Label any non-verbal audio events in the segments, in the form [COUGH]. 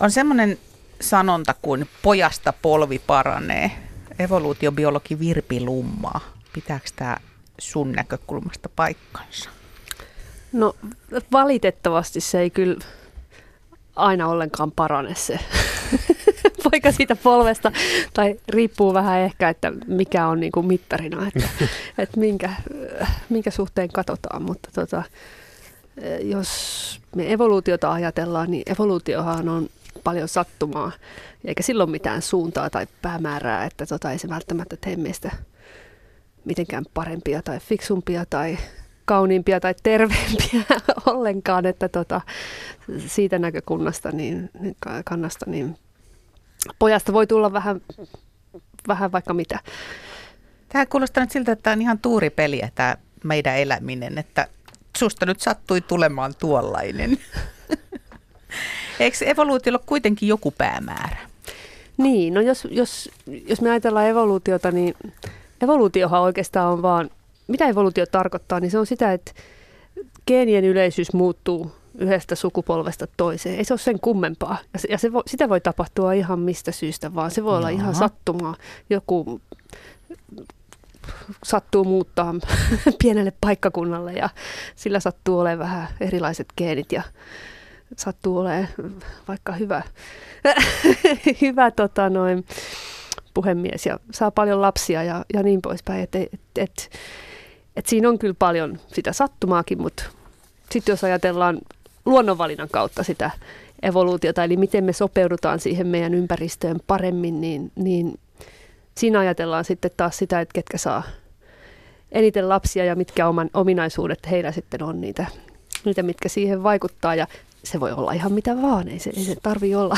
On semmoinen sanonta kuin pojasta polvi paranee. Evoluutiobiologi Virpi Lummaa. Pitääkö tämä sun näkökulmasta paikkansa? No valitettavasti se ei kyllä aina ollenkaan parane se [LAUGHS] poika siitä polvesta. Tai riippuu vähän ehkä, että mikä on niin kuin mittarina, että, [LAUGHS] että minkä, minkä suhteen katsotaan. Mutta tota, jos me evoluutiota ajatellaan, niin evoluutiohan on paljon sattumaa, eikä silloin mitään suuntaa tai päämäärää, että tota, ei se välttämättä tee meistä mitenkään parempia tai fiksumpia tai kauniimpia tai terveempiä [LAUGHS] ollenkaan, että tota, siitä näkökunnasta niin, niin, kannasta, niin pojasta voi tulla vähän, vähän vaikka mitä. Tämä kuulostaa nyt siltä, että tämä on ihan tuuripeliä tämä meidän eläminen, että susta nyt sattui tulemaan tuollainen. [LAUGHS] Eikö evoluutiolla kuitenkin joku päämäärä? Niin, no jos, jos, jos me ajatellaan evoluutiota, niin evoluutiohan oikeastaan on vaan, mitä evoluutio tarkoittaa, niin se on sitä, että geenien yleisyys muuttuu yhdestä sukupolvesta toiseen. Ei se ole sen kummempaa. Ja, se, ja se vo, sitä voi tapahtua ihan mistä syystä vaan. Se voi Jaha. olla ihan sattumaa. Joku sattuu muuttaa [LAUGHS] pienelle paikkakunnalle ja sillä sattuu olemaan vähän erilaiset geenit ja sattuu olemaan vaikka hyvä, [LAUGHS] hyvä tota noin, puhemies ja saa paljon lapsia ja, ja niin poispäin. Et, et, et, et siinä on kyllä paljon sitä sattumaakin, mutta sitten jos ajatellaan luonnonvalinnan kautta sitä evoluutiota, eli miten me sopeudutaan siihen meidän ympäristöön paremmin, niin, niin siinä ajatellaan sitten taas sitä, että ketkä saa eniten lapsia ja mitkä oman ominaisuudet heillä sitten on niitä, niitä mitkä siihen vaikuttaa. Ja se voi olla ihan mitä vaan, ei se, ei se tarvi olla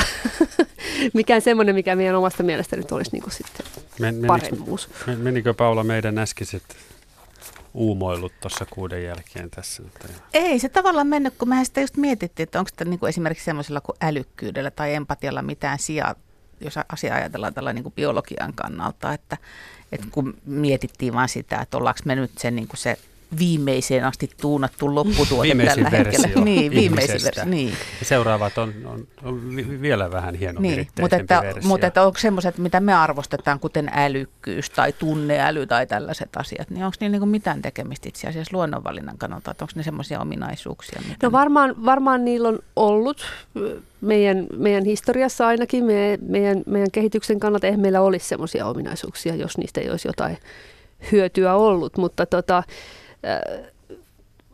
[LAUGHS] mikään semmoinen, mikä meidän omasta mielestä nyt olisi niin kuin sitten Men, paremmuus. Menikö Paula meidän äskeiset uumoillut tuossa kuuden jälkeen tässä? Ei se tavallaan mennyt, kun mehän sitä just mietittiin, että onko sitä niin kuin esimerkiksi semmoisella kuin älykkyydellä tai empatialla mitään sijaa, jos asia ajatellaan tällä niin kuin biologian kannalta, että, että kun mietittiin vain sitä, että ollaanko me nyt se, niin kuin se viimeiseen asti tuunattu lopputuote viimeisin tällä versio hetkellä. [LAUGHS] Niin, viimeisin versio. Niin. Seuraavat on, on, on vielä vähän hienompi niin, mutta että, versio. mutta että onko semmoiset, mitä me arvostetaan, kuten älykkyys tai tunneäly tai tällaiset asiat, niin onko niillä niin mitään tekemistä itse asiassa luonnonvalinnan kannalta, että onko ne semmoisia ominaisuuksia? No varmaan, varmaan niillä on ollut meidän, meidän historiassa ainakin, meidän, meidän, meidän kehityksen kannalta, eihän meillä olisi semmoisia ominaisuuksia, jos niistä ei olisi jotain hyötyä ollut, mutta tota,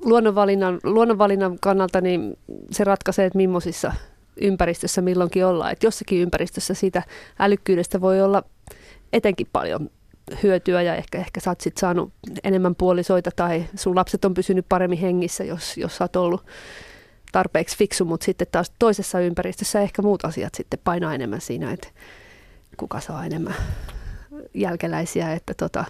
luonnonvalinnan, luonnonvalinnan kannalta niin se ratkaisee, että millaisissa ympäristössä milloinkin ollaan. Että jossakin ympäristössä siitä älykkyydestä voi olla etenkin paljon hyötyä ja ehkä, ehkä sä oot sit saanut enemmän puolisoita tai sun lapset on pysynyt paremmin hengissä, jos, jos sä oot ollut tarpeeksi fiksu, mutta sitten taas toisessa ympäristössä ehkä muut asiat sitten painaa enemmän siinä, että kuka saa enemmän jälkeläisiä, että tota,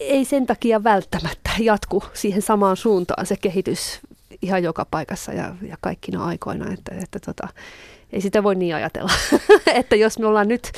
ei sen takia välttämättä jatku siihen samaan suuntaan se kehitys ihan joka paikassa ja, ja kaikkina aikoina, että, että tota, ei sitä voi niin ajatella, [LAUGHS] että jos me ollaan nyt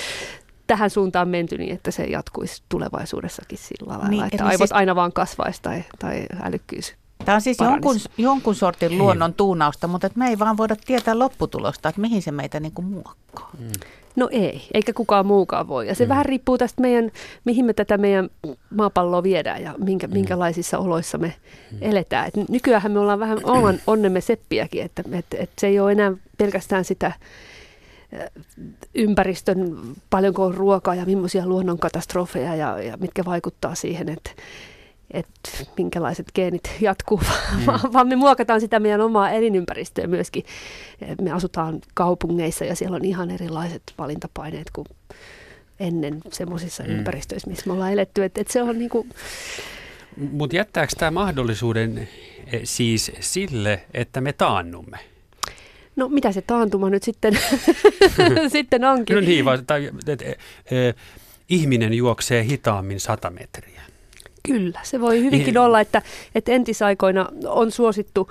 tähän suuntaan menty niin, että se jatkuisi tulevaisuudessakin sillä lailla, niin, että aivot siis... aina vaan kasvaisi tai, tai älykkyys Tämä on siis jonkun, jonkun sortin luonnon tuunausta, mutta me ei vaan voida tietää lopputulosta, että mihin se meitä niin kuin muokkaa. Mm. No ei, eikä kukaan muukaan voi. Ja se mm. vähän riippuu tästä meidän, mihin me tätä meidän maapalloa viedään ja minkä, mm. minkälaisissa oloissa me mm. eletään. Et nykyään me ollaan vähän oman [CLEARS THROAT] onnemme seppiäkin, että et, et se ei ole enää pelkästään sitä ympäristön, paljonko on ruokaa ja millaisia luonnonkatastrofeja ja, ja mitkä vaikuttaa siihen, että että minkälaiset geenit jatkuu, [LAUGHS] mm. vaan me muokataan sitä meidän omaa elinympäristöä myöskin. Me asutaan kaupungeissa ja siellä on ihan erilaiset valintapaineet kuin ennen semmoisissa mm. ympäristöissä, missä me ollaan eletty. Et, et se on niinku... Mutta jättääkö tämä mahdollisuuden eh, siis sille, että me taannumme? No mitä se taantuma nyt sitten, [LAUGHS] [LAUGHS] sitten onkin? No niin, vaan, tai, et, et, et, ihminen juoksee hitaammin sata metriä. Kyllä, se voi hyvinkin niin. olla, että, että entisaikoina on suosittu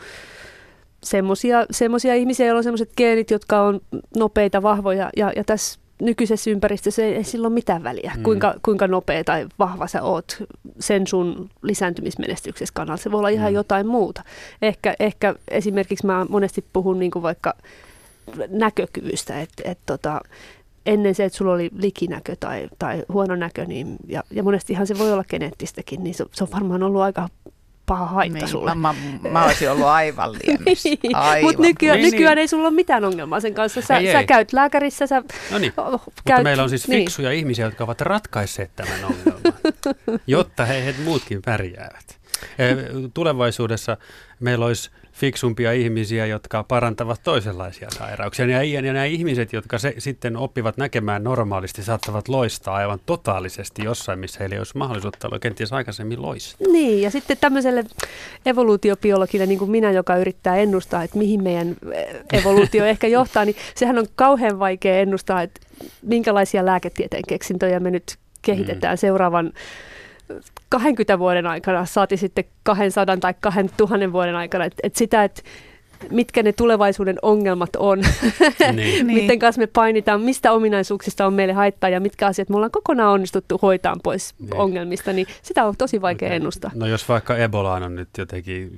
semmoisia ihmisiä, joilla on semmoiset geenit, jotka on nopeita, vahvoja ja, ja tässä nykyisessä ympäristössä ei, ei sillä ole mitään väliä, mm. kuinka, kuinka nopea tai vahva sä oot sen sun lisääntymismenestyksessä kannalta. Se voi olla ihan mm. jotain muuta. Ehkä, ehkä esimerkiksi mä monesti puhun niin vaikka näkökyvystä, että et, tota, ennen se, että sulla oli likinäkö tai, tai huono näkö, niin, ja, ja monestihan se voi olla geneettistäkin, niin se, se on varmaan ollut aika paha haitta Niin, sulle. mä, mä, olisin ollut aivan [LAUGHS] liemessä. Aivan. Mutta nykyään, Niin, nykyään niin. ei sulla ole mitään ongelmaa sen kanssa. Sä, Ei, sä ei. käyt lääkärissä, sä No niin. oh, Mutta käyt, meillä on siis niin. fiksuja ihmisiä, jotka ovat ratkaisseet tämän ongelman, [LAUGHS] jotta he, he muutkin pärjäävät. Tulevaisuudessa meillä olisi fiksumpia ihmisiä, jotka parantavat toisenlaisia sairauksia. Ja, ja nämä ihmiset, jotka se, sitten oppivat näkemään normaalisti, saattavat loistaa aivan totaalisesti jossain, missä heillä ei olisi mahdollisuutta olla kenties aikaisemmin loistaa. Niin, ja sitten tämmöiselle evoluutiobiologille, niin kuin minä, joka yrittää ennustaa, että mihin meidän eh, evoluutio [LAUGHS] ehkä johtaa, niin sehän on kauhean vaikea ennustaa, että minkälaisia lääketieteen keksintöjä me nyt kehitetään mm. seuraavan 20 vuoden aikana, saati sitten 200 tai 2000 vuoden aikana. Että et sitä, että mitkä ne tulevaisuuden ongelmat on, Niin. [LAUGHS] Niin. miten kanssa me painitaan, mistä ominaisuuksista on meille haittaa ja mitkä asiat me ollaan kokonaan onnistuttu hoitaan pois Niin. ongelmista, niin sitä on tosi vaikea Okei. ennustaa. No jos vaikka Ebolaan on nyt jotenkin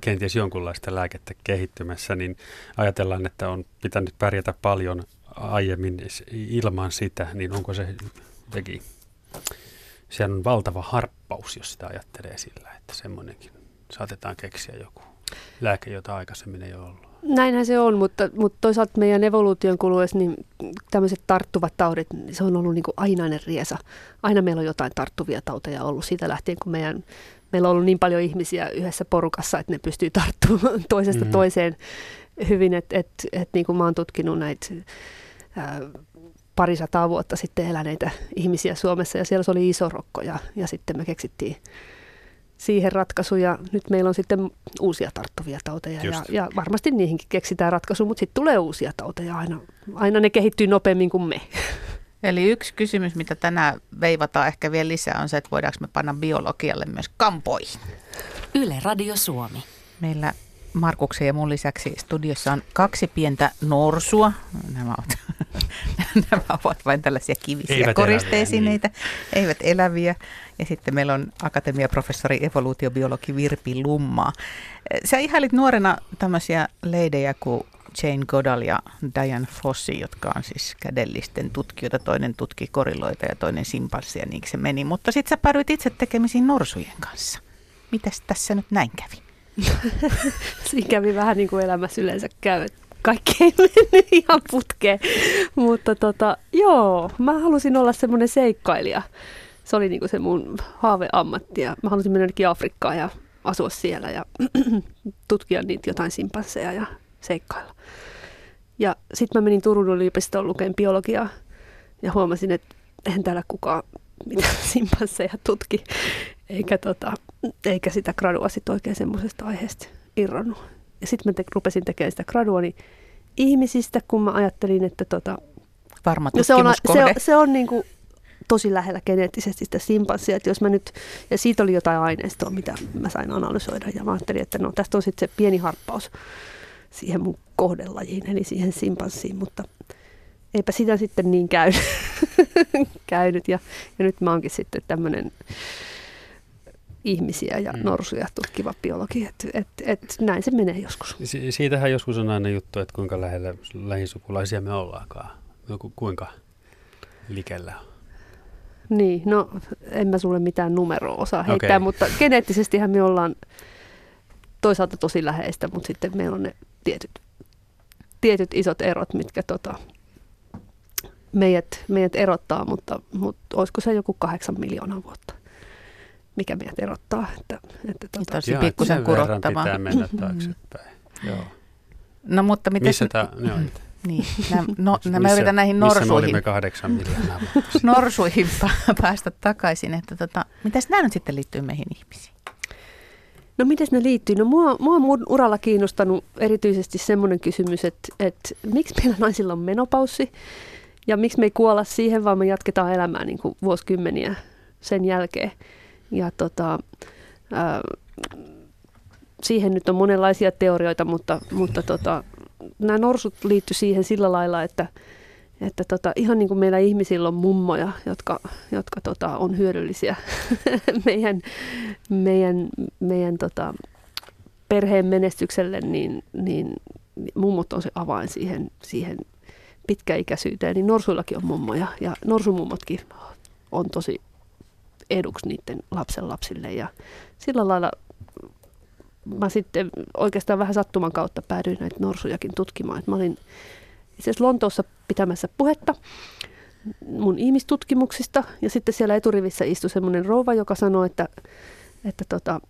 kenties jonkunlaista lääkettä kehittymässä, niin ajatellaan, että on pitänyt pärjätä paljon aiemmin ilman sitä, niin onko se jotenkin, sehän on valtava harppaus, jos sitä ajattelee sillä, että semmoinenkin saatetaan keksiä joku lääke, jota aikaisemmin ei ole ollut. Näinhän se on, mutta, mutta toisaalta meidän evoluution kuluessa niin tämmöiset tarttuvat taudit, se on ollut niin kuin ainainen riesa. Aina meillä on jotain tarttuvia tauteja ollut siitä lähtien, kun meidän, meillä on ollut niin paljon ihmisiä yhdessä porukassa, että ne pystyy [LAUGHS] tarttumaan toisesta Mhm. mm. toiseen hyvin. Että et, et, niin kuin mä oon tutkinut näitä ää, parisataa vuotta sitten eläneitä ihmisiä Suomessa ja siellä se oli iso rokko ja, ja sitten me keksittiin siihen ratkaisu ja nyt meillä on sitten uusia tarttuvia tauteja ja, ja varmasti niihinkin keksitään ratkaisu, mutta sitten tulee uusia tauteja aina. Aina ne kehittyy nopeammin kuin me. Eli yksi kysymys, mitä tänään veivataan ehkä vielä lisää, on se, että voidaanko me panna biologialle myös kampoihin. Yle Radio Suomi. Meillä Markuksen ja mun lisäksi studiossa on kaksi pientä norsua. Nämä ovat, [LAUGHS] nämä ovat vain tällaisia kivisiä Eivät koristeesineitä, eivät eläviä. Ja sitten meillä on akatemiaprofessori evoluutiobiologi Virpi Lummaa. Sä ihailit nuorena tämmöisiä leidejä kuin Jane Goodall ja Diane Fossey, jotka on siis kädellisten tutkijoita. Toinen tutki koriloita ja toinen simpanssia, niin se meni. Mutta sitten sä päädyit itse tekemisiin norsujen kanssa. Mitäs tässä nyt näin kävi? [LAUGHS] Siinä kävi vähän niin kuin elämässä yleensä käy. Kaikki ei mennyt ihan putkeen. Mutta tota, joo, mä halusin olla semmoinen seikkailija. Se oli niin kuin se mun haaveammatti. Ja mä halusin mennä jonnekin Afrikkaan ja asua siellä ja [CLEARS THROAT] tutkia niitä jotain simpansseja ja seikkailla. Ja sitten mä menin Turun yliopistoon lukemaan biologiaa ja huomasin, että eihän täällä kukaan mitään [LAUGHS] simpansseja tutki, eikä, tota, eikä sitä gradua sit oikein semmoisesta aiheesta irronnut. Ja sitten mä te, rupesin tekemään sitä gradua niin ihmisistä, kun mä ajattelin, että tota, Varma no se on, se on, se on niin kuin tosi lähellä geneettisesti sitä simpanssia, että jos mä nyt, ja siitä oli jotain aineistoa, mitä mä sain analysoida, ja mä ajattelin, että no tästä on sitten se pieni harppaus siihen mun kohdelajiin, eli siihen simpanssiin, mutta eipä sitä sitten niin käynyt, [LAUGHS] käynyt ja, ja nyt mä oonkin sitten tämmöinen ihmisiä ja Mm. norsuja tutkiva biologi, että et, et näin se menee joskus. Si- siitähän joskus on aina juttu, että kuinka lähellä lähisukulaisia me ollaankaan. No, ku- kuinka likellä on. Niin, no en mä sulle mitään numeroa osaa heittää, Okei. mutta geneettisestihän me ollaan toisaalta tosi läheistä, mutta sitten meillä on ne tietyt, tietyt isot erot, mitkä tota, meidät, meidät erottaa, mutta, mutta olisiko se joku kahdeksan miljoonaa vuotta, mikä meidät erottaa. Että, että tota, Tosi pikkusen sen verran kurottavaa. pitää mennä taaksepäin. Joo. No mutta miten... Missä tämä ne on? Niin, nä, no, Missä- mä yritän näihin Missä me norsuihin, olimme kahdeksan miljoonaa [LAUGHS] norsuihin pä- päästä takaisin. Että tota, mitäs nämä nyt sitten liittyy meihin ihmisiin? No miten ne liittyy? No mua, mua on mun uralla kiinnostanut erityisesti semmoinen kysymys, että, että miksi meillä naisilla on menopaussi ja miksi me ei kuolla siihen, vaan me jatketaan elämää niin kuin vuosikymmeniä sen jälkeen. Ja tota, ää, siihen nyt on monenlaisia teorioita, mutta, mutta tota, nämä norsut liittyy siihen sillä lailla, että, että tota, ihan niin kuin meillä ihmisillä on mummoja, jotka, jotka tota, on hyödyllisiä [LAUGHS] meidän, meidän, meidän tota, perheen menestykselle, niin, niin mummot on se avain siihen, siihen pitkäikäisyyteen, niin norsuillakin on mummoja ja norsumummotkin on tosi eduksi niiden lapsen lapsille ja sillä lailla mä sitten oikeastaan vähän sattuman kautta päädyin näitä norsujakin tutkimaan. Et mä olin itse asiassa Lontoossa pitämässä puhetta mun ihmistutkimuksista ja sitten siellä eturivissä istui semmoinen rouva, joka sanoi, että, että tota,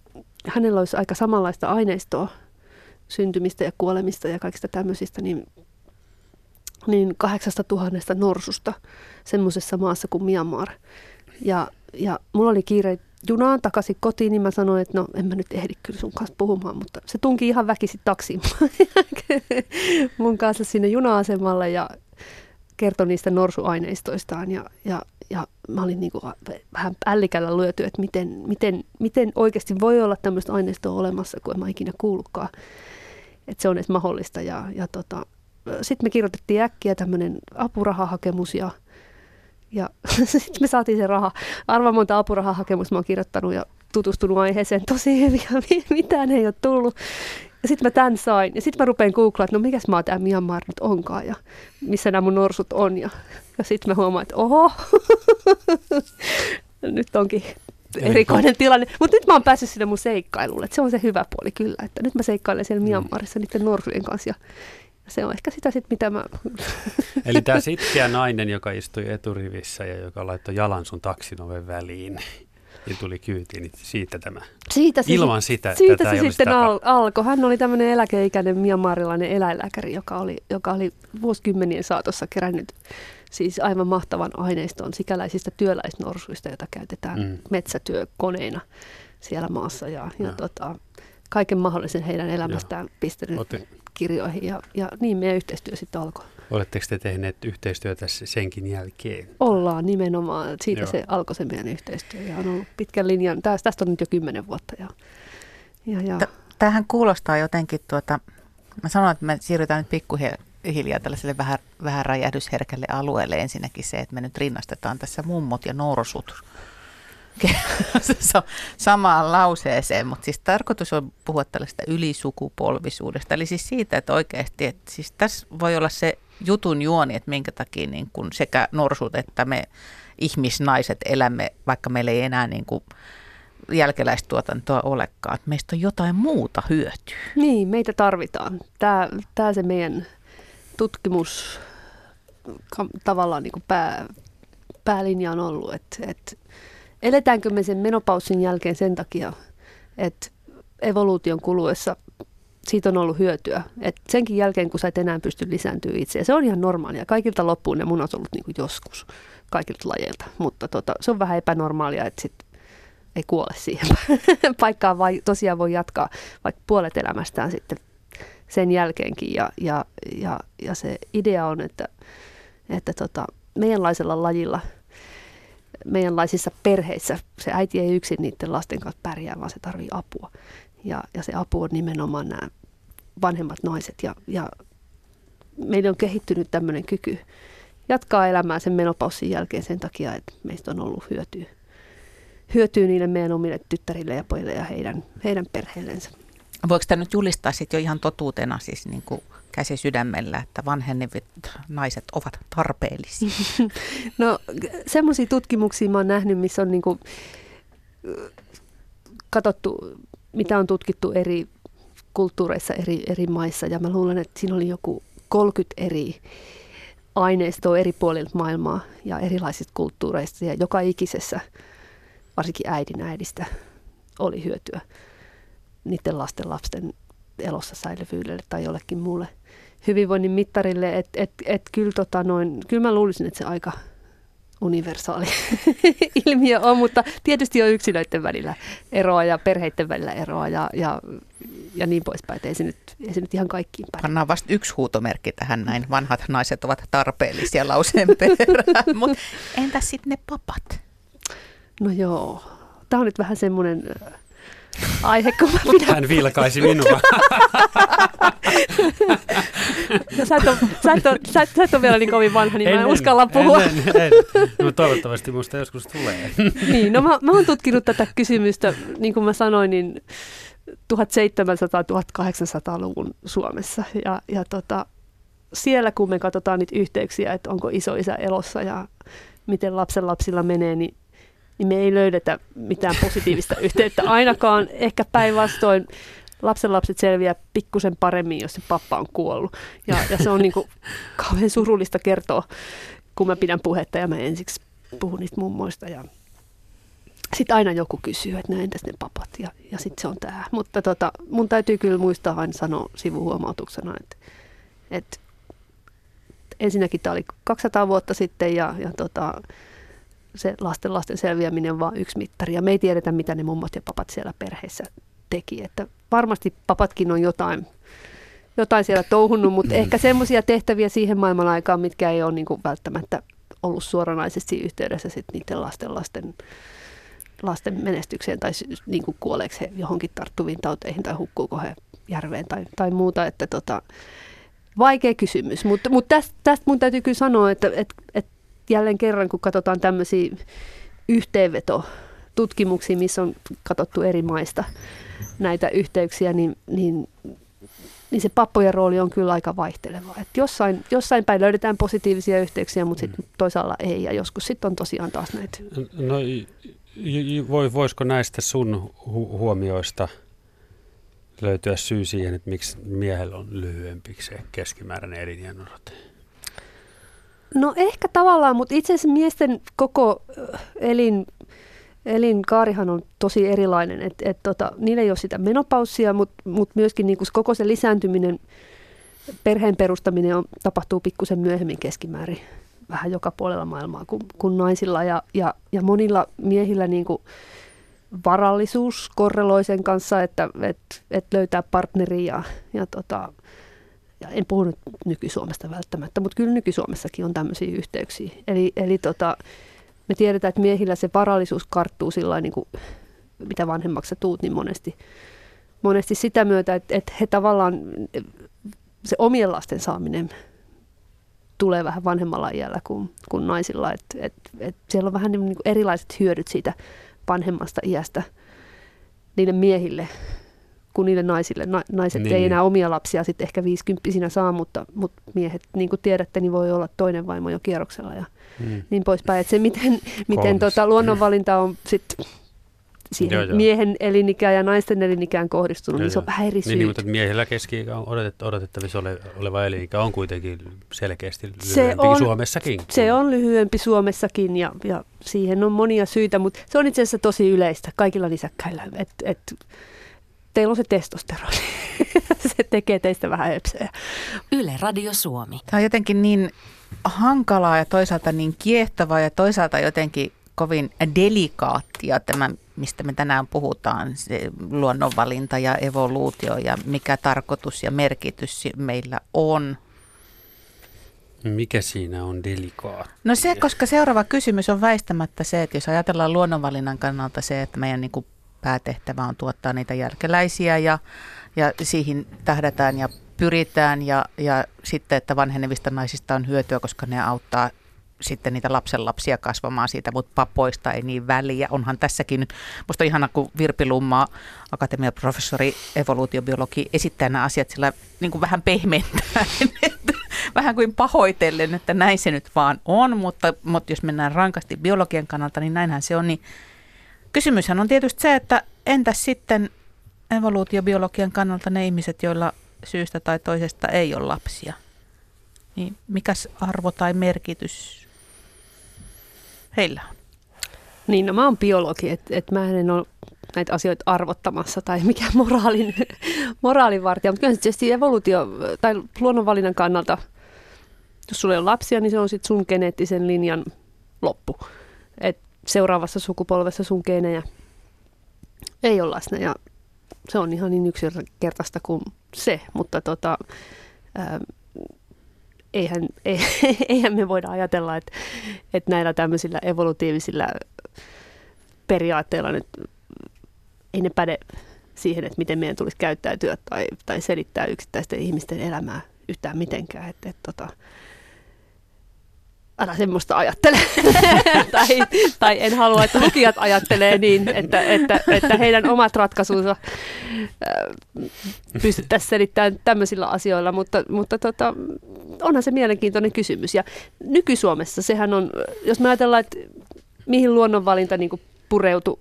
hänellä olisi aika samanlaista aineistoa syntymistä ja kuolemista ja kaikista tämmöisistä, niin, niin kahdeksasta tuhannesta norsusta semmoisessa maassa kuin Myanmar. Ja, ja mulla oli kiire junaan takaisin kotiin, niin mä sanoin, että no en mä nyt ehdi kyllä sun kanssa puhumaan, mutta se tunki ihan väkisin taksiin [LAUGHS] mun kanssa sinne juna-asemalle ja kertoi niistä norsuaineistoistaan ja, ja, ja mä olin niin kuin vähän ällikällä lyöty, että miten, miten, miten oikeasti voi olla tämmöistä aineistoa olemassa, kun en mä ikinä kuullutkaan, että se on edes mahdollista. Ja, ja tota, sitten me kirjoitettiin äkkiä tämmöinen apurahahakemus ja ja [LAUGHS] sitten me saatiin se raha. Arva monta apurahahakemusta mä oon kirjoittanut ja tutustunut aiheeseen tosi hyvin ja mitään ei ole tullut. Ja sitten mä tämän sain. Ja sitten mä rupean googlaamaan, että no mikäs maa tämä Myanmar nyt onkaan ja missä nämä mun norsut on. Ja, ja sitten mä huomaan, että oho, [LAUGHS] nyt onkin erikoinen tilanne. Mutta nyt mä oon päässyt sinne mun seikkailulle. Et se on se hyvä puoli kyllä, että nyt mä seikkailen siellä mm. Myanmarissa niiden norsujen kanssa ja se on ehkä sitä sitten, mitä mä... [LAUGHS] Eli tämä sitkeä nainen, joka istui eturivissä ja joka laittoi jalan sun taksin oven väliin ja tuli kyytiin, niin siitä tämä. Siitä se, Ilman sitä siitä tätä se sitten al- alkoi. Hän oli tämmöinen eläkeikäinen miamarilainen eläinlääkäri, joka oli, joka oli vuosikymmenien saatossa kerännyt siis aivan mahtavan aineiston sikäläisistä työläisnorsuista, joita käytetään mm. metsätyökoneina siellä maassa. Ja, ja no. tota, kaiken mahdollisen heidän elämästään Joo. pistänyt Otin. Kirjoihin. Ja, ja niin meidän yhteistyö sitten alkoi. Oletteko te tehneet yhteistyötä senkin jälkeen? Ollaan nimenomaan. Siitä Joo. se alkoi se meidän yhteistyö ja on ollut pitkän linjan. Tästä on nyt jo kymmenen vuotta. Ja, ja, ja. Tämähän kuulostaa jotenkin, tuota, mä sanoin, että me siirrytään nyt pikkuhiljaa tällaiselle vähän, vähän räjähdysherkälle alueelle. Ensinnäkin se, että me nyt rinnastetaan tässä mummot ja norsut [LAUGHS] samaan lauseeseen, mutta siis tarkoitus on puhua tällaista ylisukupolvisuudesta, eli siis siitä, että oikeasti, että siis tässä voi olla se jutun juoni, että minkä takia niin kuin sekä norsut että me ihmisnaiset elämme, vaikka meillä ei enää niin kuin jälkeläistuotantoa olekaan, että meistä on jotain muuta hyötyä. Niin, meitä tarvitaan. Tämä, tämä se meidän tutkimus tavallaan niin kuin pää, päälinja on ollut, että, että eletäänkö me sen menopausin jälkeen sen takia, että evoluution kuluessa siitä on ollut hyötyä. Et senkin jälkeen, kun sä et enää pysty lisääntyä itse. Ja se on ihan normaalia. Kaikilta loppuun ne munat ollut niin kuin joskus kaikilta lajeilta. Mutta tota, se on vähän epänormaalia, että sit ei kuole siihen [LAUGHS] paikkaan, vai tosiaan voi jatkaa vaikka puolet elämästään sitten sen jälkeenkin. Ja, ja, ja, ja se idea on, että, että tota, meidänlaisella lajilla – meidänlaisissa perheissä se äiti ei yksin niiden lasten kanssa pärjää, vaan se tarvii apua. Ja, ja se apu on nimenomaan nämä vanhemmat naiset. Ja, ja meillä on kehittynyt tämmöinen kyky jatkaa elämää sen menopaussin jälkeen sen takia, että meistä on ollut hyötyä, hyötyä niille meidän omille tyttärille ja pojille ja heidän, heidän perheillensä. Voiko tämä nyt julistaa sitten jo ihan totuutena siis niin kuin käsi sydämellä, että vanhenevat naiset ovat tarpeellisia? [LAUGHS] No semmoisia tutkimuksia mä oon nähnyt, missä on niin kuin, katsottu, mitä on tutkittu eri kulttuureissa eri, eri maissa. Ja mä luulen, että siinä oli joku 30 eri aineistoa eri puolilta maailmaa ja erilaisista kulttuureista. Ja joka ikisessä, varsinkin äidin äidistä, oli hyötyä niiden lasten lapsen elossa säilyvyydelle tai jollekin muulle hyvinvoinnin mittarille. Että et, et kyllä, tota noin, kyllä mä luulisin, että se aika universaali [LAUGHS] ilmiö on, mutta tietysti on yksilöiden välillä eroa ja perheiden välillä eroa ja, ja, ja niin poispäin. Ei se, nyt, ei se nyt ihan kaikkiin päin. Pannaan vasta yksi huutomerkki tähän näin. Vanhat naiset ovat tarpeellisia lauseen perään. [LAUGHS] Mutta entäs sitten ne papat? No joo. Tämä on nyt vähän semmoinen aihe, kun mä pidän... Hän vilkaisi [LAUGHS] minua. No, sä, et ole, sä, et ole, sä, sä et ole vielä niin kovin vanha, niin en, mä en, en uskalla puhua. En, en, en. No, toivottavasti musta joskus tulee. [LAUGHS] niin, no mä, mä oon tutkinut tätä kysymystä, niin kuin mä sanoin, niin 1700-1800-luvun Suomessa. Ja, ja tota, siellä kun me katsotaan niitä yhteyksiä, että onko isoisä elossa ja miten lapsen lapsilla menee, niin, niin me ei löydetä mitään positiivista yhteyttä ainakaan. Ehkä päinvastoin lapset selviää pikkusen paremmin, jos se pappa on kuollut. Ja, ja se on niin kuin [LAUGHS] kauhean surullista kertoa, kun mä pidän puhetta ja mä ensiksi puhun niistä mummoista ja sitten aina joku kysyy, että näin entäs ne papat ja, ja sitten se on tämä. Mutta tota, mun täytyy kyllä muistaa aina sanoa sivuhuomautuksena, että, että ensinnäkin tämä oli 200 vuotta sitten ja, ja tota, se lasten lasten selviäminen on vain yksi mittari. Ja me ei tiedetä, mitä ne mummot ja papat siellä perheessä teki. Että varmasti papatkin on jotain, jotain siellä touhunnut, mutta ehkä semmoisia tehtäviä siihen maailman aikaan, mitkä ei ole niin kuin välttämättä ollut suoranaisesti yhteydessä sitten niiden lasten lasten lasten menestykseen tai niin kuin kuoleeko he johonkin tarttuviin tauteihin tai hukkuuko he järveen tai, tai muuta. Että tota, vaikea kysymys, mutta, mutta tästä, tästä mun täytyy kyllä sanoa, että, että, että jälleen kerran kun katsotaan tämmöisiä yhteenvetotutkimuksia, missä on katsottu eri maista näitä yhteyksiä, niin, niin niin se pappojen rooli on kyllä aika vaihteleva. Et jossain, jossain päin löydetään positiivisia yhteyksiä, mutta sitten mm. toisaalla ei, ja joskus sitten on tosiaan taas näitä. No, voi, voisiko näistä sun hu- huomioista löytyä syy siihen, että miksi miehellä on lyhyempi se keskimääräinen elinjänodote? No ehkä tavallaan, mutta itse asiassa miesten koko elin, elinkaarihan on tosi erilainen. Et, et tota, niillä ei ole sitä menopaussia, mutta mut myöskin niinku koko se lisääntyminen, perheen perustaminen on, tapahtuu pikkusen myöhemmin keskimäärin vähän joka puolella maailmaa kuin, kuin naisilla. Ja, ja, ja monilla miehillä niin kuin varallisuus korreloi sen kanssa, että et, et löytää partneri ja, ja, tota, ja en puhu nyt nyky-Suomesta välttämättä, mutta kyllä nyky-Suomessakin on tämmöisiä yhteyksiä. Eli, eli tota, me tiedetään, että miehillä se varallisuus karttuu sillä niin kuin, mitä vanhemmaksi sä tuut, niin monesti, monesti sitä myötä, että, että he tavallaan, se omien lasten saaminen tulee vähän vanhemmalla iällä kuin, kuin naisilla. Et, et, et siellä on vähän niin kuin erilaiset hyödyt siitä vanhemmasta iästä niille miehille kuin niille naisille. Na, naiset niin. ei enää omia lapsia sitten ehkä viisikymppisinä saa, mutta, mutta miehet, niin kuin tiedätte, niin voi olla toinen vaimo jo kierroksella ja hmm. niin poispäin. Et se, miten, [LAUGHS] miten tota, luonnonvalinta on sitten siihen joo, joo. miehen elinikään ja naisten elinikään kohdistunut, joo, niin se on vähän eri niin, niin, mutta miehillä keski on odotet, odotettavissa ole, oleva elinikä on kuitenkin selkeästi lyhyempi se on, Suomessakin. Se on lyhyempi Suomessakin ja, ja siihen on monia syitä, mutta se on itse asiassa tosi yleistä kaikilla nisäkkäillä, että et, teillä on se testosteroni. [LAUGHS] se tekee teistä vähän höpsöjä. Yle Radio Suomi. Tämä on jotenkin niin hankalaa ja toisaalta niin kiehtovaa ja toisaalta jotenkin kovin delikaattia tämä, mistä me tänään puhutaan, se luonnonvalinta ja evoluutio ja mikä tarkoitus ja merkitys meillä on. Mikä siinä on delikaattia? No se, koska seuraava kysymys on väistämättä se, että jos ajatellaan luonnonvalinnan kannalta se, että meidän niin kuin päätehtävä on tuottaa niitä jälkeläisiä ja, ja siihen tähdätään ja pyritään ja, ja sitten, että vanhenevista naisista on hyötyä, koska ne auttaa sitten niitä lapsenlapsia kasvamaan siitä, mutta papoista ei niin väliä. Onhan tässäkin nyt, musta on ihana, kun Virpi Lummaa, akatemian professori, evoluutiobiologi, esittää nämä asiat sillä niin kuin vähän pehmentää, [LAUGHS] vähän kuin pahoitellen, että näin se nyt vaan on, mutta, mutta jos mennään rankasti biologian kannalta, niin näinhän se on. Niin kysymyshän on tietysti se, että entäs sitten evoluutiobiologian kannalta ne ihmiset, joilla syystä tai toisesta ei ole lapsia? Niin mikäs arvo tai merkitys heillä on? Niin, no mä oon biologi, että et mä en ole näitä asioita arvottamassa tai mikä moraalin, [LAUGHS] moraalivartija, mutta kyllä tietysti evoluutio tai luonnonvalinnan kannalta, jos sulla ei ole lapsia, niin se on sitten sun geneettisen linjan loppu. Et seuraavassa sukupolvessa sun geenejä ei ole läsnä ja se on ihan niin yksinkertaista kuin se, mutta tota, ää, eihän, [LAUGHS] eihän me voida ajatella, että, että näillä tämmöisillä evolutiivisilla periaatteilla nyt ei ne päde siihen, että miten meidän tulisi käyttäytyä tai, tai selittää yksittäisten ihmisten elämää yhtään mitenkään. Että, että, tota, älä semmoista ajattele. [LAUGHS] tai, tai en halua, että lukijat ajattelee niin, että, että, että heidän omat ratkaisunsa äh, pystyttäisiin selittämään tämmöisillä asioilla, mutta, mutta tota, onhan se mielenkiintoinen kysymys. Ja nyky-Suomessa sehän on, jos me ajatellaan, että mihin luonnonvalinta niin pureutui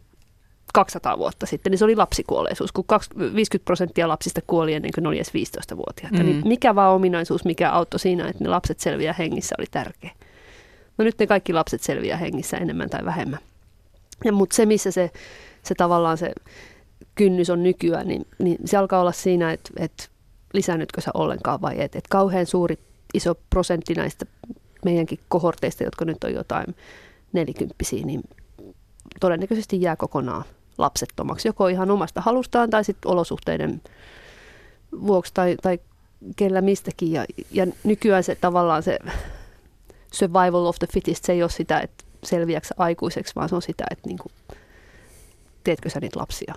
200 vuotta sitten, niin se oli lapsikuolleisuus, kun 50 prosenttia lapsista kuoli ennen kuin ne oli edes 15-vuotiaita. Mm. Niin mikä vaan ominaisuus, mikä auttoi siinä, että ne lapset selviää hengissä, oli tärkeä. No nyt ne kaikki lapset selviää hengissä enemmän tai vähemmän. Ja, mutta se, missä se, se tavallaan se kynnys on nykyään, niin, niin se alkaa olla siinä, että, että lisännytkö sä ollenkaan vai et. Että kauhean suuri iso prosentti näistä meidänkin kohorteista, jotka nyt on jotain nelikymppisiä, niin todennäköisesti jää kokonaan lapsettomaksi, joko ihan omasta halustaan tai sitten olosuhteiden vuoksi tai, tai kellä mistäkin. Ja, ja nykyään se tavallaan se survival of the fittest, se ei ole sitä, että selviäksä aikuiseksi, vaan se on sitä, että niinku, teetkö sä niitä lapsia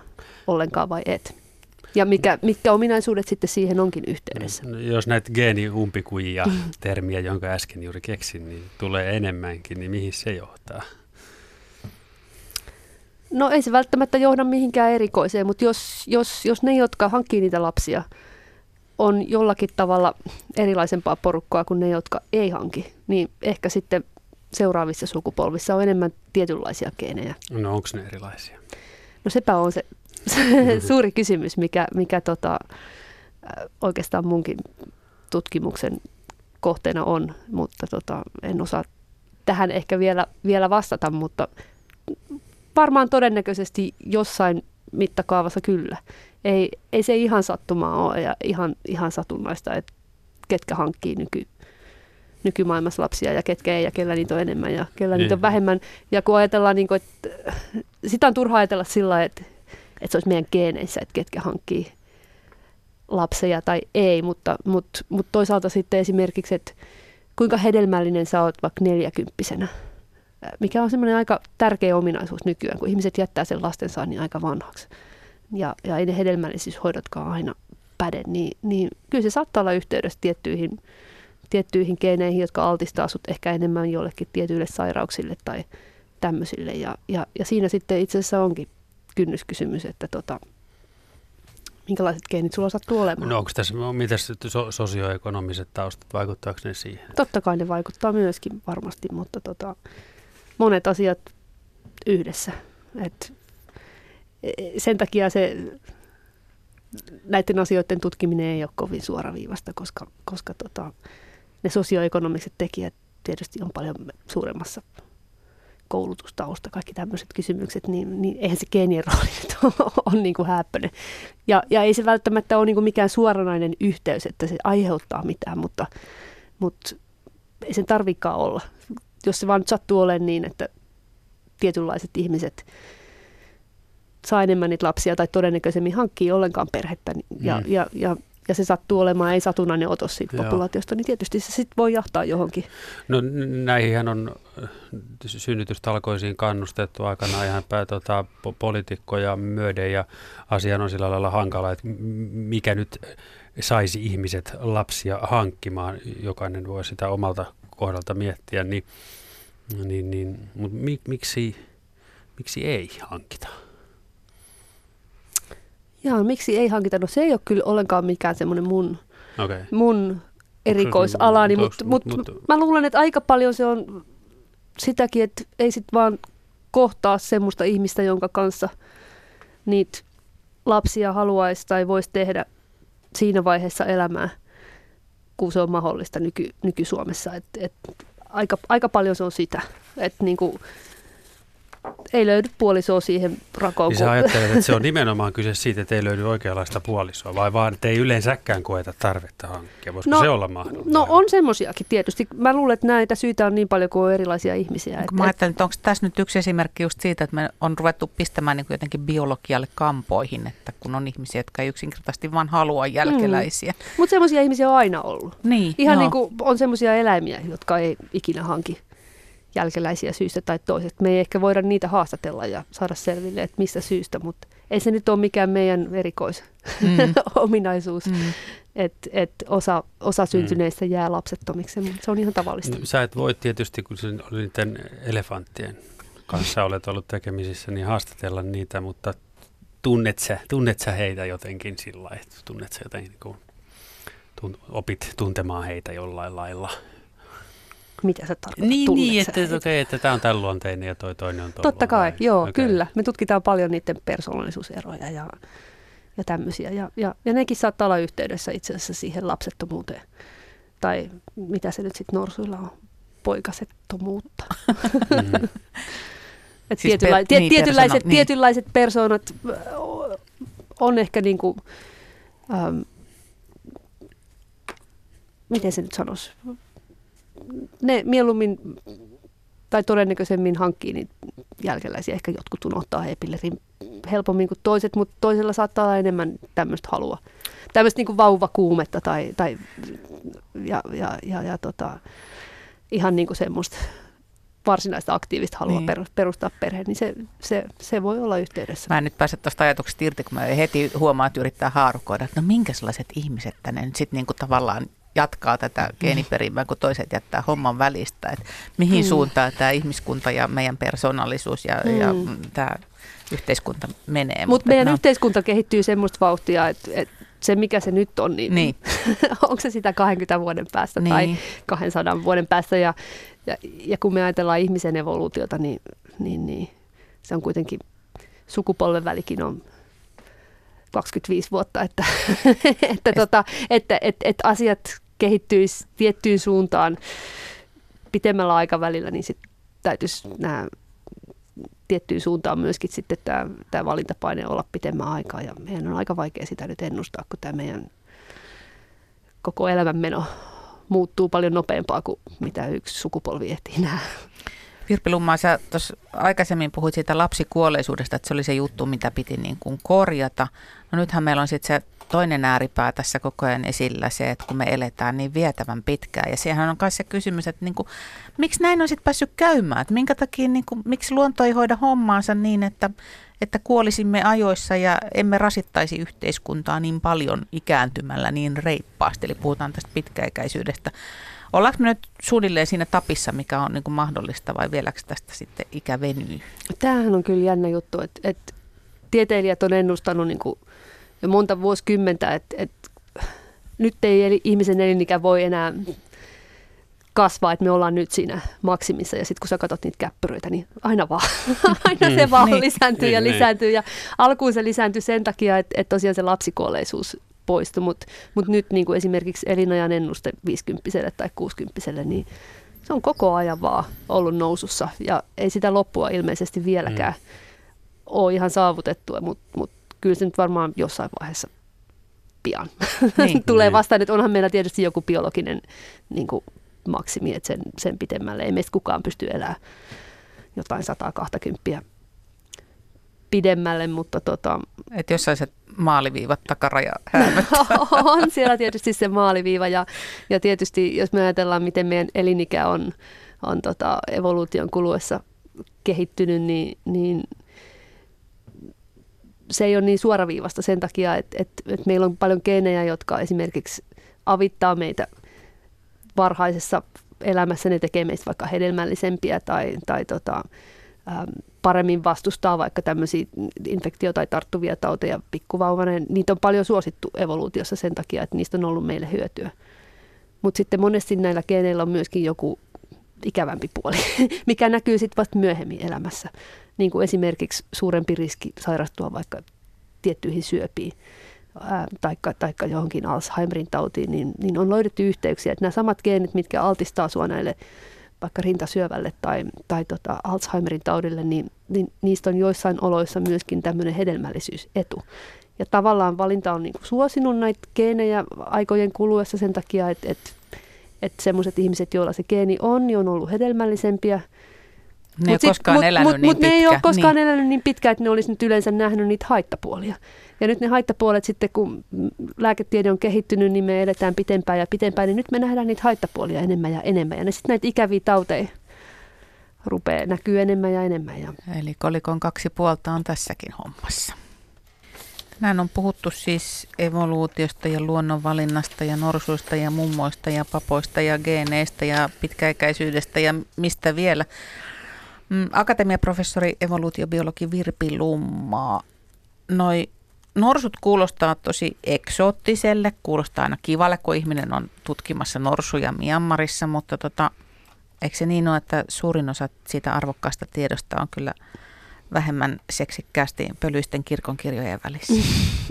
ollenkaan vai et. Ja mikä, mitkä ominaisuudet sitten siihen onkin yhteydessä. No, jos näitä geeniumpikujia, [LAUGHS] termiä, jonka äsken juuri keksin, niin tulee enemmänkin, niin mihin se johtaa? No ei se välttämättä johda mihinkään erikoiseen, mutta jos, jos, jos ne, jotka hankkii niitä lapsia, on jollakin tavalla erilaisempaa porukkaa kuin ne, jotka ei hanki, niin ehkä sitten seuraavissa sukupolvissa on enemmän tietynlaisia geenejä. No onko ne erilaisia? No sepä on se [LAUGHS] suuri kysymys, mikä, mikä tota, oikeastaan munkin tutkimuksen kohteena on, mutta tota, en osaa tähän ehkä vielä, vielä vastata, mutta varmaan todennäköisesti jossain mittakaavassa kyllä. Ei, ei se ihan sattumaa ole ja ihan, ihan satunnaista, että ketkä hankkii nyky, nykymaailmassa lapsia ja ketkä ei ja kellä niitä on enemmän ja kellä niitä on niin. vähemmän. Ja kun ajatellaan, niin kuin, että sitä on turha ajatella sillä että, että se olisi meidän geeneissä, että ketkä hankkii lapsia tai ei, mutta, mutta, mutta toisaalta sitten esimerkiksi, että kuinka hedelmällinen sä oot vaikka neljäkymppisenä – mikä on semmoinen aika tärkeä ominaisuus nykyään, kun ihmiset jättää sen lastensaannin aika vanhaksi. Ja, ja ei ne hedelmällisyyshoidotkaan aina päde, niin, niin kyllä se saattaa olla yhteydessä tiettyihin, tiettyihin geeneihin, jotka altistaa sut ehkä enemmän jollekin tietyille sairauksille tai tämmöisille. Ja, ja, ja siinä sitten itse asiassa onkin kynnyskysymys, että tota, minkälaiset geenit sulla sattuu olemaan. No onko tässä, mitä so, sosioekonomiset taustat, vaikuttaako ne siihen? Totta kai ne vaikuttaa myöskin varmasti, mutta tota, monet asiat yhdessä. Et e, sen takia se näiden asioiden tutkiminen ei ole kovin suoraviivasta, koska, koska tota, ne sosioekonomiset tekijät tietysti on paljon suuremmassa koulutustausta, kaikki tämmöiset kysymykset, niin, niin eihän se geenien rooli nyt [LAUGHS] ole, on niin kuin häppöinen. Ja, ja ei se välttämättä ole niin kuin mikään suoranainen yhteys, että se aiheuttaa mitään, mutta, mutta ei sen tarvikaan olla jos se vaan nyt sattuu olemaan niin, että tietynlaiset ihmiset saa enemmän niitä lapsia tai todennäköisemmin hankkii ollenkaan perhettä ja, mm. ja, ja, ja se sattuu olemaan ei satunnainen otos siitä Joo. populaatiosta, niin tietysti se sitten voi jahtaa johonkin. No näihin on äh, synnytystalkoisiin kannustettu aikana ihan pää, tota, poliitikkoja myöden ja asian on sillä lailla hankala, että mikä nyt saisi ihmiset lapsia hankkimaan. Jokainen voi sitä omalta kohdalta miettiä, niin, niin, niin mutta mik, miksi, miksi ei hankita? Jaa, miksi ei hankita? No se ei ole kyllä ollenkaan mikään semmoinen mun, okay. mun erikoisalani, mutta mut, mut, mut, mä luulen, että aika paljon se on sitäkin, että ei sit vaan kohtaa semmoista ihmistä, jonka kanssa niitä lapsia haluaisi tai voisi tehdä siinä vaiheessa elämää – kun se on mahdollista nyky, nyky-Suomessa. Et, et aika, aika paljon se on sitä, että niinku, ei löydy puolisoa siihen rakoon. Niin sä ajattelet, että se on [LAUGHS] nimenomaan kyse siitä, että ei löydy oikeanlaista puolisoa, vai vaan, että ei yleensäkään koeta tarvetta hankkia? Voisiko no, se olla mahdollista? No on semmoisiakin tietysti. Mä luulen, että näitä syitä on niin paljon kuin on erilaisia ihmisiä. Että, mä ajattelen, että onko tässä nyt yksi esimerkki just siitä, että me on ruvettu pistämään niin jotenkin biologialle kampoihin, että kun on ihmisiä, jotka ei yksinkertaisesti vaan halua jälkeläisiä. Mm. Mutta semmoisia ihmisiä on aina ollut. Niin, Ihan no. niin kuin on semmoisia eläimiä, jotka ei ikinä hanki jälkeläisiä syystä tai toisesta. Me ei ehkä voida niitä haastatella ja saada selville, että mistä syystä, mutta ei se nyt ole mikään meidän erikoisominaisuus, mm. [LAUGHS] mm. että et osa, osa syntyneistä jää lapsettomiksi, mutta se on ihan tavallista. Sä et voi tietysti, kun oli niiden elefanttien kanssa olet ollut tekemisissä, niin haastatella niitä, mutta tunnet sä, tunnet sä heitä jotenkin sillä että tunnet sä jotenkin, kun tun, opit tuntemaan heitä jollain lailla? Mitä sä tarkoitat? Niin, niin että, että, okay, että tämä on tämän luonteinen ja toi toinen on tuolla. Totta kai, vai? joo, okay. kyllä. Me tutkitaan paljon niiden persoonallisuuseroja ja, ja tämmöisiä. Ja, ja, ja nekin saattaa olla yhteydessä itse asiassa siihen lapsettomuuteen. Tai mitä se nyt sitten norsuilla on, poikasettomuutta. Mm. [LAUGHS] Et siis tietynla- per, niin, tietynlaiset, persona, niin. tietynlaiset persoonat on ehkä niin kuin, ähm, miten se nyt sanoisi, ne mieluummin tai todennäköisemmin hankkii niin jälkeläisiä. Ehkä jotkut unohtaa epillerin helpommin kuin toiset, mutta toisella saattaa olla enemmän tämmöistä halua. Tämmöistä niin vauvakuumetta tai, tai ja, ja, ja, ja tota, ihan niin kuin semmoista varsinaista aktiivista halua niin. perustaa perheen, niin se, se, se voi olla yhteydessä. Mä en nyt pääse tuosta ajatuksesta irti, kun mä heti huomaan, että yrittää haarukoida, että no minkälaiset ihmiset tänne nyt sitten niinku tavallaan jatkaa tätä mm. geeniperimää, kun toiset jättää homman välistä. Että mihin mm. suuntaan tämä ihmiskunta ja meidän persoonallisuus ja, mm. ja tämä yhteiskunta menee. Mut Mutta meidän no. yhteiskunta kehittyy semmoista vauhtia, että, että se mikä se nyt on, niin, niin. [LAUGHS] onko se sitä 20 vuoden päästä niin. tai 200 vuoden päästä. Ja, ja, ja kun me ajatellaan ihmisen evoluutiota, niin, niin, niin se on kuitenkin, sukupolven välikin on 25 vuotta, että, [LAUGHS] että, tota, että, että, että asiat kehittyisi tiettyyn suuntaan pitemmällä aikavälillä, niin sitten täytyisi nämä tiettyyn suuntaan myöskin sitten tämä, tämä valintapaine olla pitemmän aikaa. Ja meidän on aika vaikea sitä nyt ennustaa, kun tämä meidän koko elämänmeno muuttuu paljon nopeampaa kuin mitä yksi sukupolvi ehtii nähdä. Virpi Lummaa, sä tuossa aikaisemmin puhuit siitä lapsikuolleisuudesta, että se oli se juttu, mitä piti niin kuin korjata. No nythän meillä on sitten se toinen ääripää tässä koko ajan esillä, se, että kun me eletään niin vietävän pitkään. Ja siihen on myös se kysymys, että niin kuin, miksi näin on sitten päässyt käymään? Että minkä takia, niin kuin, miksi luonto ei hoida hommaansa niin, että, että kuolisimme ajoissa ja emme rasittaisi yhteiskuntaa niin paljon ikääntymällä niin reippaasti. Eli puhutaan tästä pitkäikäisyydestä. Ollaanko me nyt suunnilleen siinä tapissa, mikä on niin kuin mahdollista vai vieläkö tästä sitten ikä venyy? Tämähän on kyllä jännä juttu, että, että tieteilijät on ennustanut niin kuin jo monta vuosikymmentä, että, että nyt ei ihmisen elinikä voi enää kasvaa, että me ollaan nyt siinä maksimissa ja sitten kun sä katsot niitä käppyröitä, niin aina vaan, [LAUGHS] aina se mm. vaan niin. lisääntyy ja niin, niin. lisääntyy ja alkuun se lisääntyy sen takia, että, että tosiaan se lapsikuolleisuus poistui, mutta mut nyt niin kuin esimerkiksi elinajan ennuste 50 tai 60 niin se on koko ajan vaan ollut nousussa ja ei sitä loppua ilmeisesti vieläkään mm. ole ihan saavutettu, mutta mut kyllä se nyt varmaan jossain vaiheessa pian niin. [LAUGHS] tulee niin. vastaan, että onhan meillä tietysti joku biologinen niin kuin maksimi, että sen, sen pitemmälle ei meistä kukaan pysty elämään jotain 120 pidemmälle, mutta tota... Että jossain se maaliviivat takaraja [LAUGHS] On siellä tietysti se maaliviiva ja, ja tietysti jos me ajatellaan, miten meidän elinikä on, on tota evoluution kuluessa kehittynyt, niin, niin se ei ole niin suoraviivasta sen takia, että, että, että meillä on paljon geenejä, jotka esimerkiksi avittaa meitä varhaisessa elämässä, ne tekee meistä vaikka hedelmällisempiä tai, tai tota, paremmin vastustaa vaikka tämmöisiä infektio- tai tarttuvia tauteja pikkuvauvana. Niitä on paljon suosittu evoluutiossa sen takia, että niistä on ollut meille hyötyä. Mutta sitten monesti näillä geeneillä on myöskin joku ikävämpi puoli, [LAUGHS] mikä näkyy sitten vasta myöhemmin elämässä. Niin kuin esimerkiksi suurempi riski sairastua vaikka tiettyihin syöpiin taikka johonkin Alzheimerin tautiin, niin, niin on löydetty yhteyksiä, että nämä samat geenit, mitkä altistaa sinua näille vaikka rintasyövälle tai, tai tota Alzheimerin taudille, niin, niin niistä on joissain oloissa myöskin tämmöinen hedelmällisyysetu. Ja tavallaan valinta on niin suosinut näitä geenejä aikojen kuluessa sen takia, että, että, että semmoiset ihmiset, joilla se geeni on, niin on ollut hedelmällisempiä – ne ei koskaan mut, elänyt mut, niin mut pitkä. ne ei ole koskaan niin. elänyt niin pitkään, että ne olisi nyt yleensä nähnyt niitä haittapuolia. Ja nyt ne haittapuolet sitten, kun lääketiede on kehittynyt, niin me eletään pitempään ja pitempään, niin nyt me nähdään niitä haittapuolia enemmän ja enemmän. Ja ne sitten näitä ikäviä tauteja rupeaa näkyy enemmän ja enemmän. Ja Eli kolikon kaksi puolta on tässäkin hommassa. Näin on puhuttu siis evoluutiosta ja luonnonvalinnasta ja norsuista ja mummoista ja papoista ja geeneistä ja pitkäikäisyydestä ja mistä vielä. Mm, Akatemiaprofessori evoluutiobiologi Virpi Lummaa. Noi norsut kuulostaa tosi eksoottiselle, kuulostaa aina kivalle, kun ihminen on tutkimassa norsuja Myanmarissa, mutta tota, eikö se niin ole, että suurin osa siitä arvokkaasta tiedosta on kyllä vähemmän seksikkäästi pölyisten kirkonkirjojen välissä?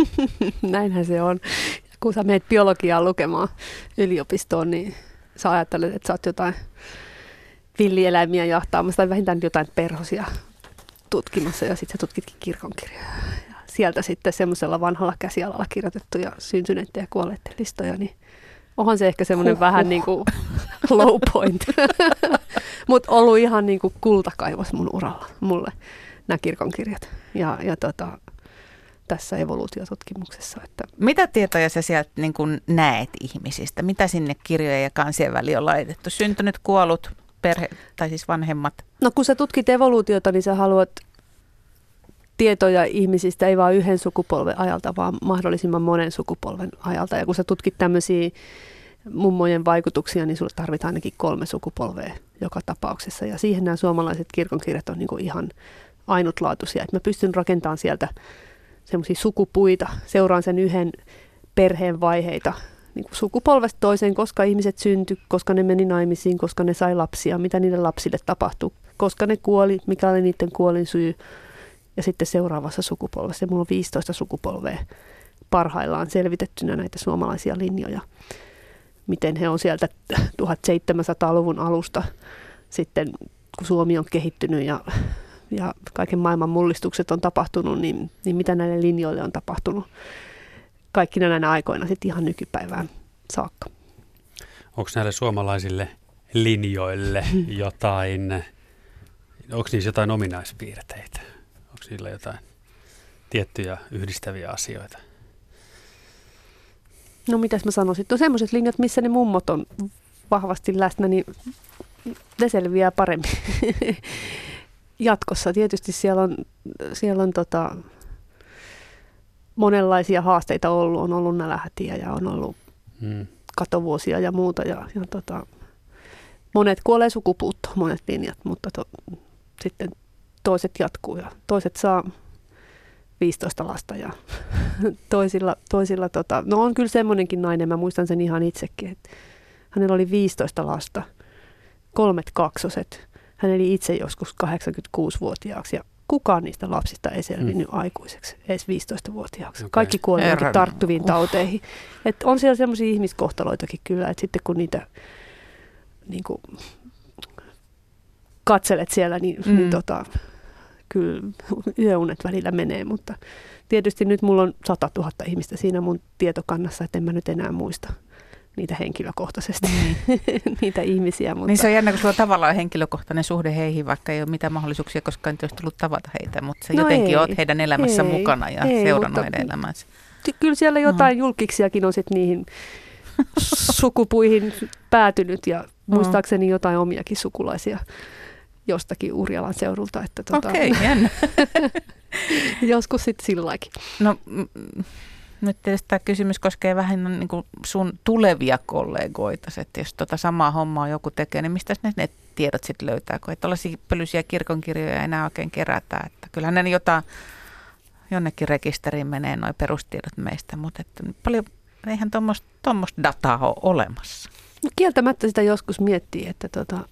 [LAUGHS] näinhän se on. Kun sä meet biologiaa lukemaan yliopistoon, niin sä ajattelet, että sä oot jotain villieläimiä jahtaamassa tai vähintään jotain perhosia tutkimassa ja sitten sä tutkitkin kirkonkirjoja. Ja sieltä sitten semmoisella vanhalla käsialalla kirjoitettuja syntyneiden ja kuolleiden listoja, niin onhan se ehkä semmoinen vähän niin kuin low point. [LAUGHS] Mutta ollut ihan niin kuin kultakaivos mun uralla, mulle nämä kirkonkirjat. Ja, ja tota, tässä evoluutiotutkimuksessa. Että Mitä tietoja sä sieltä niin kun näet ihmisistä? Mitä sinne kirjojen ja kansien väliin on laitettu? Syntynyt, kuollut, perhe tai siis vanhemmat? No kun sä tutkit evoluutiota, niin sä haluat tietoja ihmisistä ei vain yhden sukupolven ajalta, vaan mahdollisimman monen sukupolven ajalta. Ja kun sä tutkit tämmöisiä mummojen vaikutuksia, niin sulle tarvitaan ainakin kolme sukupolvea joka tapauksessa. Ja siihen nämä suomalaiset kirkonkirjat on niin ihan ainutlaatuisia. Että mä pystyn rakentamaan sieltä semmoisia sukupuita, seuraan sen yhden perheen vaiheita niin kuin sukupolvesta toiseen, koska ihmiset syntyi, koska ne meni naimisiin, koska ne sai lapsia, mitä niille lapsille tapahtui, koska ne kuoli, mikä oli niiden kuolin syy. Ja sitten seuraavassa sukupolvessa, ja mulla on 15 sukupolvea parhaillaan selvitettynä näitä suomalaisia linjoja, miten he on sieltä [LAUGHS] 1700-luvun alusta sitten, kun Suomi on kehittynyt ja, ja kaiken maailman mullistukset on tapahtunut, niin, niin mitä näille linjoille on tapahtunut kaikkina näinä aikoina sitten ihan nykypäivään saakka. Onko näille suomalaisille linjoille [LAUGHS] jotain, onko niissä jotain ominaispiirteitä? Onko niillä jotain tiettyjä yhdistäviä asioita? No mitäs mä sanoisin? No semmoiset linjat, missä ne mummot on vahvasti läsnä, niin ne selviää paremmin [LAUGHS] jatkossa. Tietysti siellä on, siellä on tota, monenlaisia haasteita ollut. On ollut nälähätiä ja on ollut hmm. katovuosia ja muuta. Ja, ja tota, monet kuolee sukupuuttoon, monet linjat, mutta to, sitten toiset jatkuu ja toiset saa 15 lasta ja [LAUGHS] toisilla, toisilla tota, no on kyllä semmoinenkin nainen, mä muistan sen ihan itsekin, että hänellä oli 15 lasta, kolmet kaksoset. Hän eli itse joskus 86-vuotiaaksi ja kukaan niistä lapsista ei selvinnyt hmm. aikuiseksi, edes 15-vuotiaaksi. Okay. Kaikki kuoli tarttuviin uh. tauteihin. Et on siellä semmoisia ihmiskohtaloitakin kyllä, että sitten kun niitä niin kuin, katselet siellä, niin, mm. niin tota, kyllä yöunet välillä menee, mutta tietysti nyt mulla on 100 000 ihmistä siinä mun tietokannassa, että en mä nyt enää muista niitä henkilökohtaisesti, mm. [LAUGHS] niitä ihmisiä. Mutta... Niin se on jännä, kun sulla on tavallaan henkilökohtainen suhde heihin, vaikka ei ole mitään mahdollisuuksia koskaan olisi tullut tavata heitä, mutta sä no jotenkin ei, oot heidän elämässä ei, mukana ja ei, seurannut heidän elämänsä. Kyllä siellä jotain no. julkiksiakin on sitten niihin [LAUGHS] sukupuihin päätynyt ja muistaakseni jotain omiakin sukulaisia jostakin Urjalan seudulta. Että tuota, Okei, okay, jännä. [LAUGHS] joskus sitten silläkin. No nyt tietysti tämä kysymys koskee vähän niin kuin sun tulevia kollegoita, että jos tota samaa hommaa joku tekee, niin mistä ne, ne tiedot sitten löytää, kun ei tällaisia pölyisiä kirkonkirjoja enää oikein kerätä, että kyllähän ne jotain jonnekin rekisteriin menee nuo perustiedot meistä, mutta että paljon, eihän tuommoista dataa ole olemassa. No kieltämättä sitä joskus miettii, että tota,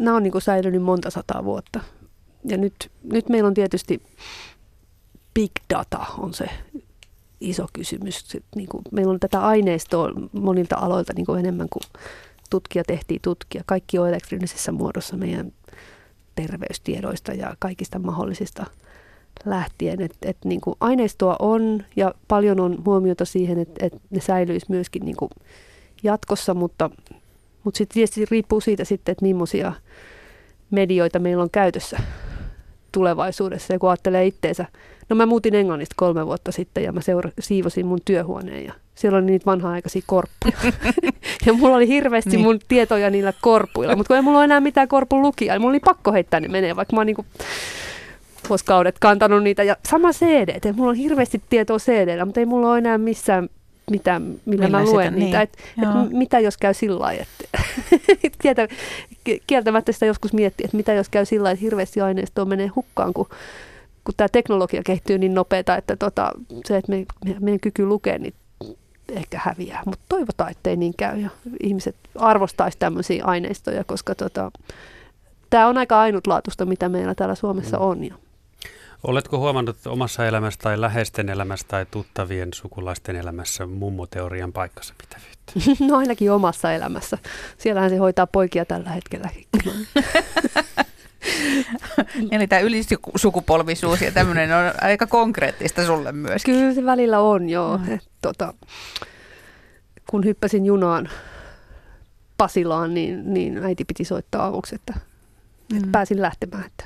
nämä on niin säilynyt monta sataa vuotta. Ja nyt, nyt meillä on tietysti big data on se iso kysymys. niin kuin, meillä on tätä aineistoa monilta aloilta niin kuin enemmän kuin tutkija tehtiin tutkia. Kaikki on elektronisessa muodossa meidän terveystiedoista ja kaikista mahdollisista lähtien. Et, et, niin kuin aineistoa on ja paljon on huomiota siihen, että et ne säilyisi myöskin niin kuin jatkossa, mutta, mutta sitten tietysti riippuu siitä sitten, että millaisia medioita meillä on käytössä tulevaisuudessa. Ja kun ajattelee itteensä, no mä muutin Englannista kolme vuotta sitten ja mä seura- siivosin mun työhuoneen ja Siellä oli niitä vanha-aikaisia korppuja. [LAUGHS] ja mulla oli hirveästi niin. mun tietoja niillä korpuilla, mutta kun ei mulla ole enää mitään korpun lukia, niin mulla oli pakko heittää ne menee, vaikka mä oon niinku vuosikaudet kantanut niitä. Ja sama CD, että mulla on hirveästi tietoa cd mutta ei mulla ole enää missään mitä, millä, millä mä luen sitä, niitä. Niin. Et, et mitä jos käy sillä lailla, että [LAUGHS] kieltämättä sitä joskus miettii, että mitä jos käy sillä lailla, että hirveästi aineistoa menee hukkaan, kun, kun tämä teknologia kehittyy niin nopeata, että tota, se, että me, me, meidän kyky lukea, niin ehkä häviää. Mutta toivotaan, ettei niin käy ja ihmiset arvostaisi tämmöisiä aineistoja, koska tota, tämä on aika ainutlaatuista, mitä meillä täällä Suomessa mm. on. Ja Oletko huomannut omassa elämässä tai läheisten elämässä tai tuttavien sukulaisten elämässä mummoteorian paikkansa pitävyyttä? [LAUGHS] No ainakin omassa elämässä. Siellähän se hoitaa poikia tällä hetkellä. [LAUGHS] [LAUGHS] Eli tämä ylisukupolvisuus ja tämmöinen on aika konkreettista sulle myös. Kyllä se välillä on, joo. Mm. Et, tota, kun hyppäsin junaan Pasilaan, niin, niin äiti piti soittaa avuksi, että, mm. että pääsin lähtemään. Että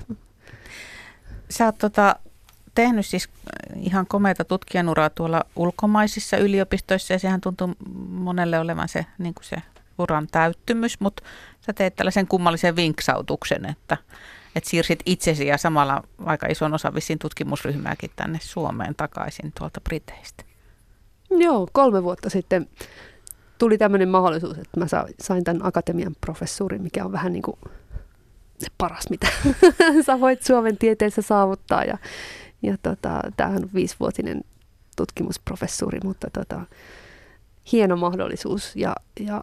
Sä oot tota, tehnyt siis ihan komeita tutkijanuraa tuolla ulkomaisissa yliopistoissa ja sehän tuntuu monelle olevan se, niin kuin se uran täyttymys, mutta sä teet tällaisen kummallisen vinksautuksen, että, että siirsit itsesi ja samalla aika ison osa vissiin tutkimusryhmääkin tänne Suomeen takaisin tuolta Briteistä. Joo, kolme vuotta sitten tuli tämmöinen mahdollisuus, että mä sain tämän akatemian professuurin, mikä on vähän niin kuin se paras, mitä [LAUGHS] sä voit Suomen tieteessä saavuttaa. Ja, ja tota, tämähän on viisivuotinen tutkimusprofessuuri, mutta tota, hieno mahdollisuus. Ja, ja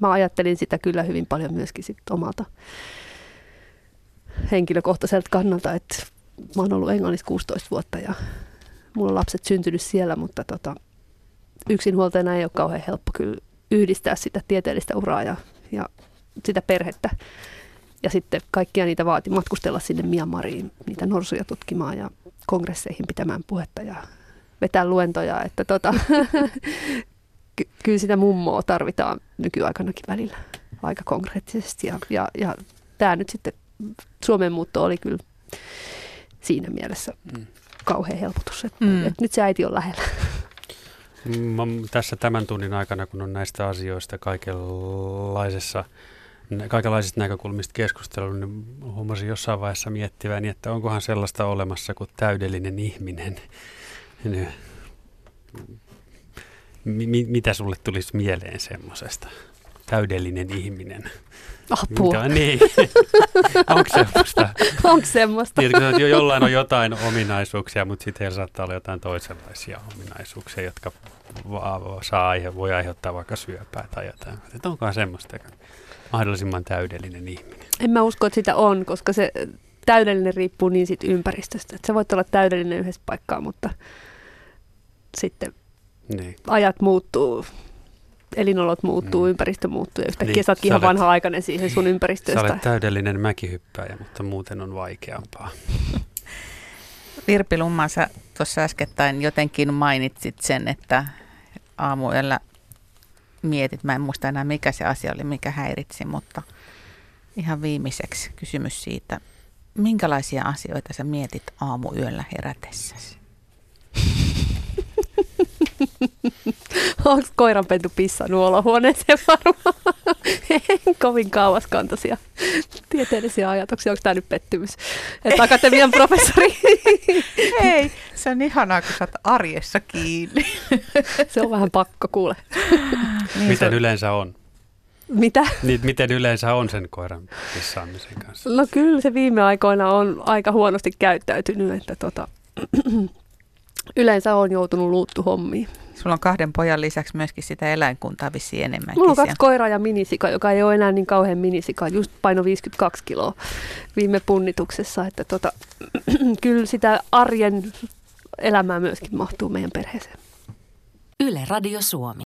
mä ajattelin sitä kyllä hyvin paljon myöskin sit omalta henkilökohtaiselta kannalta, että mä oon ollut Englannissa 16 vuotta ja mulla on lapset syntynyt siellä, mutta tota, yksinhuoltajana ei ole kauhean helppo kyllä yhdistää sitä tieteellistä uraa ja, ja sitä perhettä ja sitten kaikkia niitä vaati matkustella sinne Myanmariin, niitä norsuja tutkimaan ja kongresseihin pitämään puhetta ja vetää luentoja. Että tota, [LAUGHS] ky- kyllä sitä mummoa tarvitaan nykyaikanakin välillä aika konkreettisesti. Ja, ja, ja tämä nyt sitten, Suomen muutto oli kyllä siinä mielessä mm. kauhean helpotus, että, mm. että nyt se äiti on lähellä. Mä, tässä tämän tunnin aikana, kun on näistä asioista kaikenlaisessa kaikenlaisista näkökulmista keskustelun, niin huomasin jossain vaiheessa miettiväni, että onkohan sellaista olemassa kuin täydellinen ihminen. Mi- mitä sulle tulisi mieleen semmoisesta? Täydellinen ihminen. Apua. Mitä, niin. [LAUGHS] Onko semmoista? Onko semmoista? Tiedätkö, jo, jollain on jotain ominaisuuksia, mutta sitten heillä saattaa olla jotain toisenlaisia ominaisuuksia, jotka saa aihe, voi aiheuttaa vaikka syöpää tai jotain. Että onkohan semmoista? mahdollisimman täydellinen ihminen? En mä usko, että sitä on, koska se täydellinen riippuu niin siitä ympäristöstä. Että sä voit olla täydellinen yhdessä paikkaa, mutta sitten niin. ajat muuttuu, elinolot muuttuu, mm. ympäristö muuttuu ja yhtäkkiä niin, sä ootkin ihan vanha-aikainen siihen sun ympäristöstä. Sä olet täydellinen mäkihyppääjä, mutta muuten on vaikeampaa. [LAUGHS] Virpi Lumma, sä tuossa äskettäin jotenkin mainitsit sen, että aamuella mietit, mä en muista enää mikä se asia oli, mikä häiritsi, mutta ihan viimeiseksi kysymys siitä, minkälaisia asioita sä mietit aamuyöllä herätessäsi? [LAUGHS] Onko koiranpentu pissannut olohuoneeseen varmaan? Kovin kauaskantoisia tieteellisiä ajatuksia. Onko tämä nyt pettymys? Että akatemian professori. Ei, se on ihanaa, kun sä oot arjessa kiinni. se on vähän pakko, kuule. niin, Miten se... yleensä on? Mitä? Niin, miten yleensä on sen koiran pissaamisen kanssa? No kyllä se viime aikoina on aika huonosti käyttäytynyt, että tota, [CLEARS THROAT] yleensä on joutunut luuttu hommiin. Sulla on kahden pojan lisäksi myöskin sitä eläinkuntaa vissiin enemmänkin. Mulla on kaksi koiraa ja minisika, joka ei ole enää niin kauhean minisika, just paino 52 kiloa viime punnituksessa. Että tota, [CLEARS THROAT] kyllä sitä arjen elämää myöskin mahtuu meidän perheeseen. Yle Radio Suomi.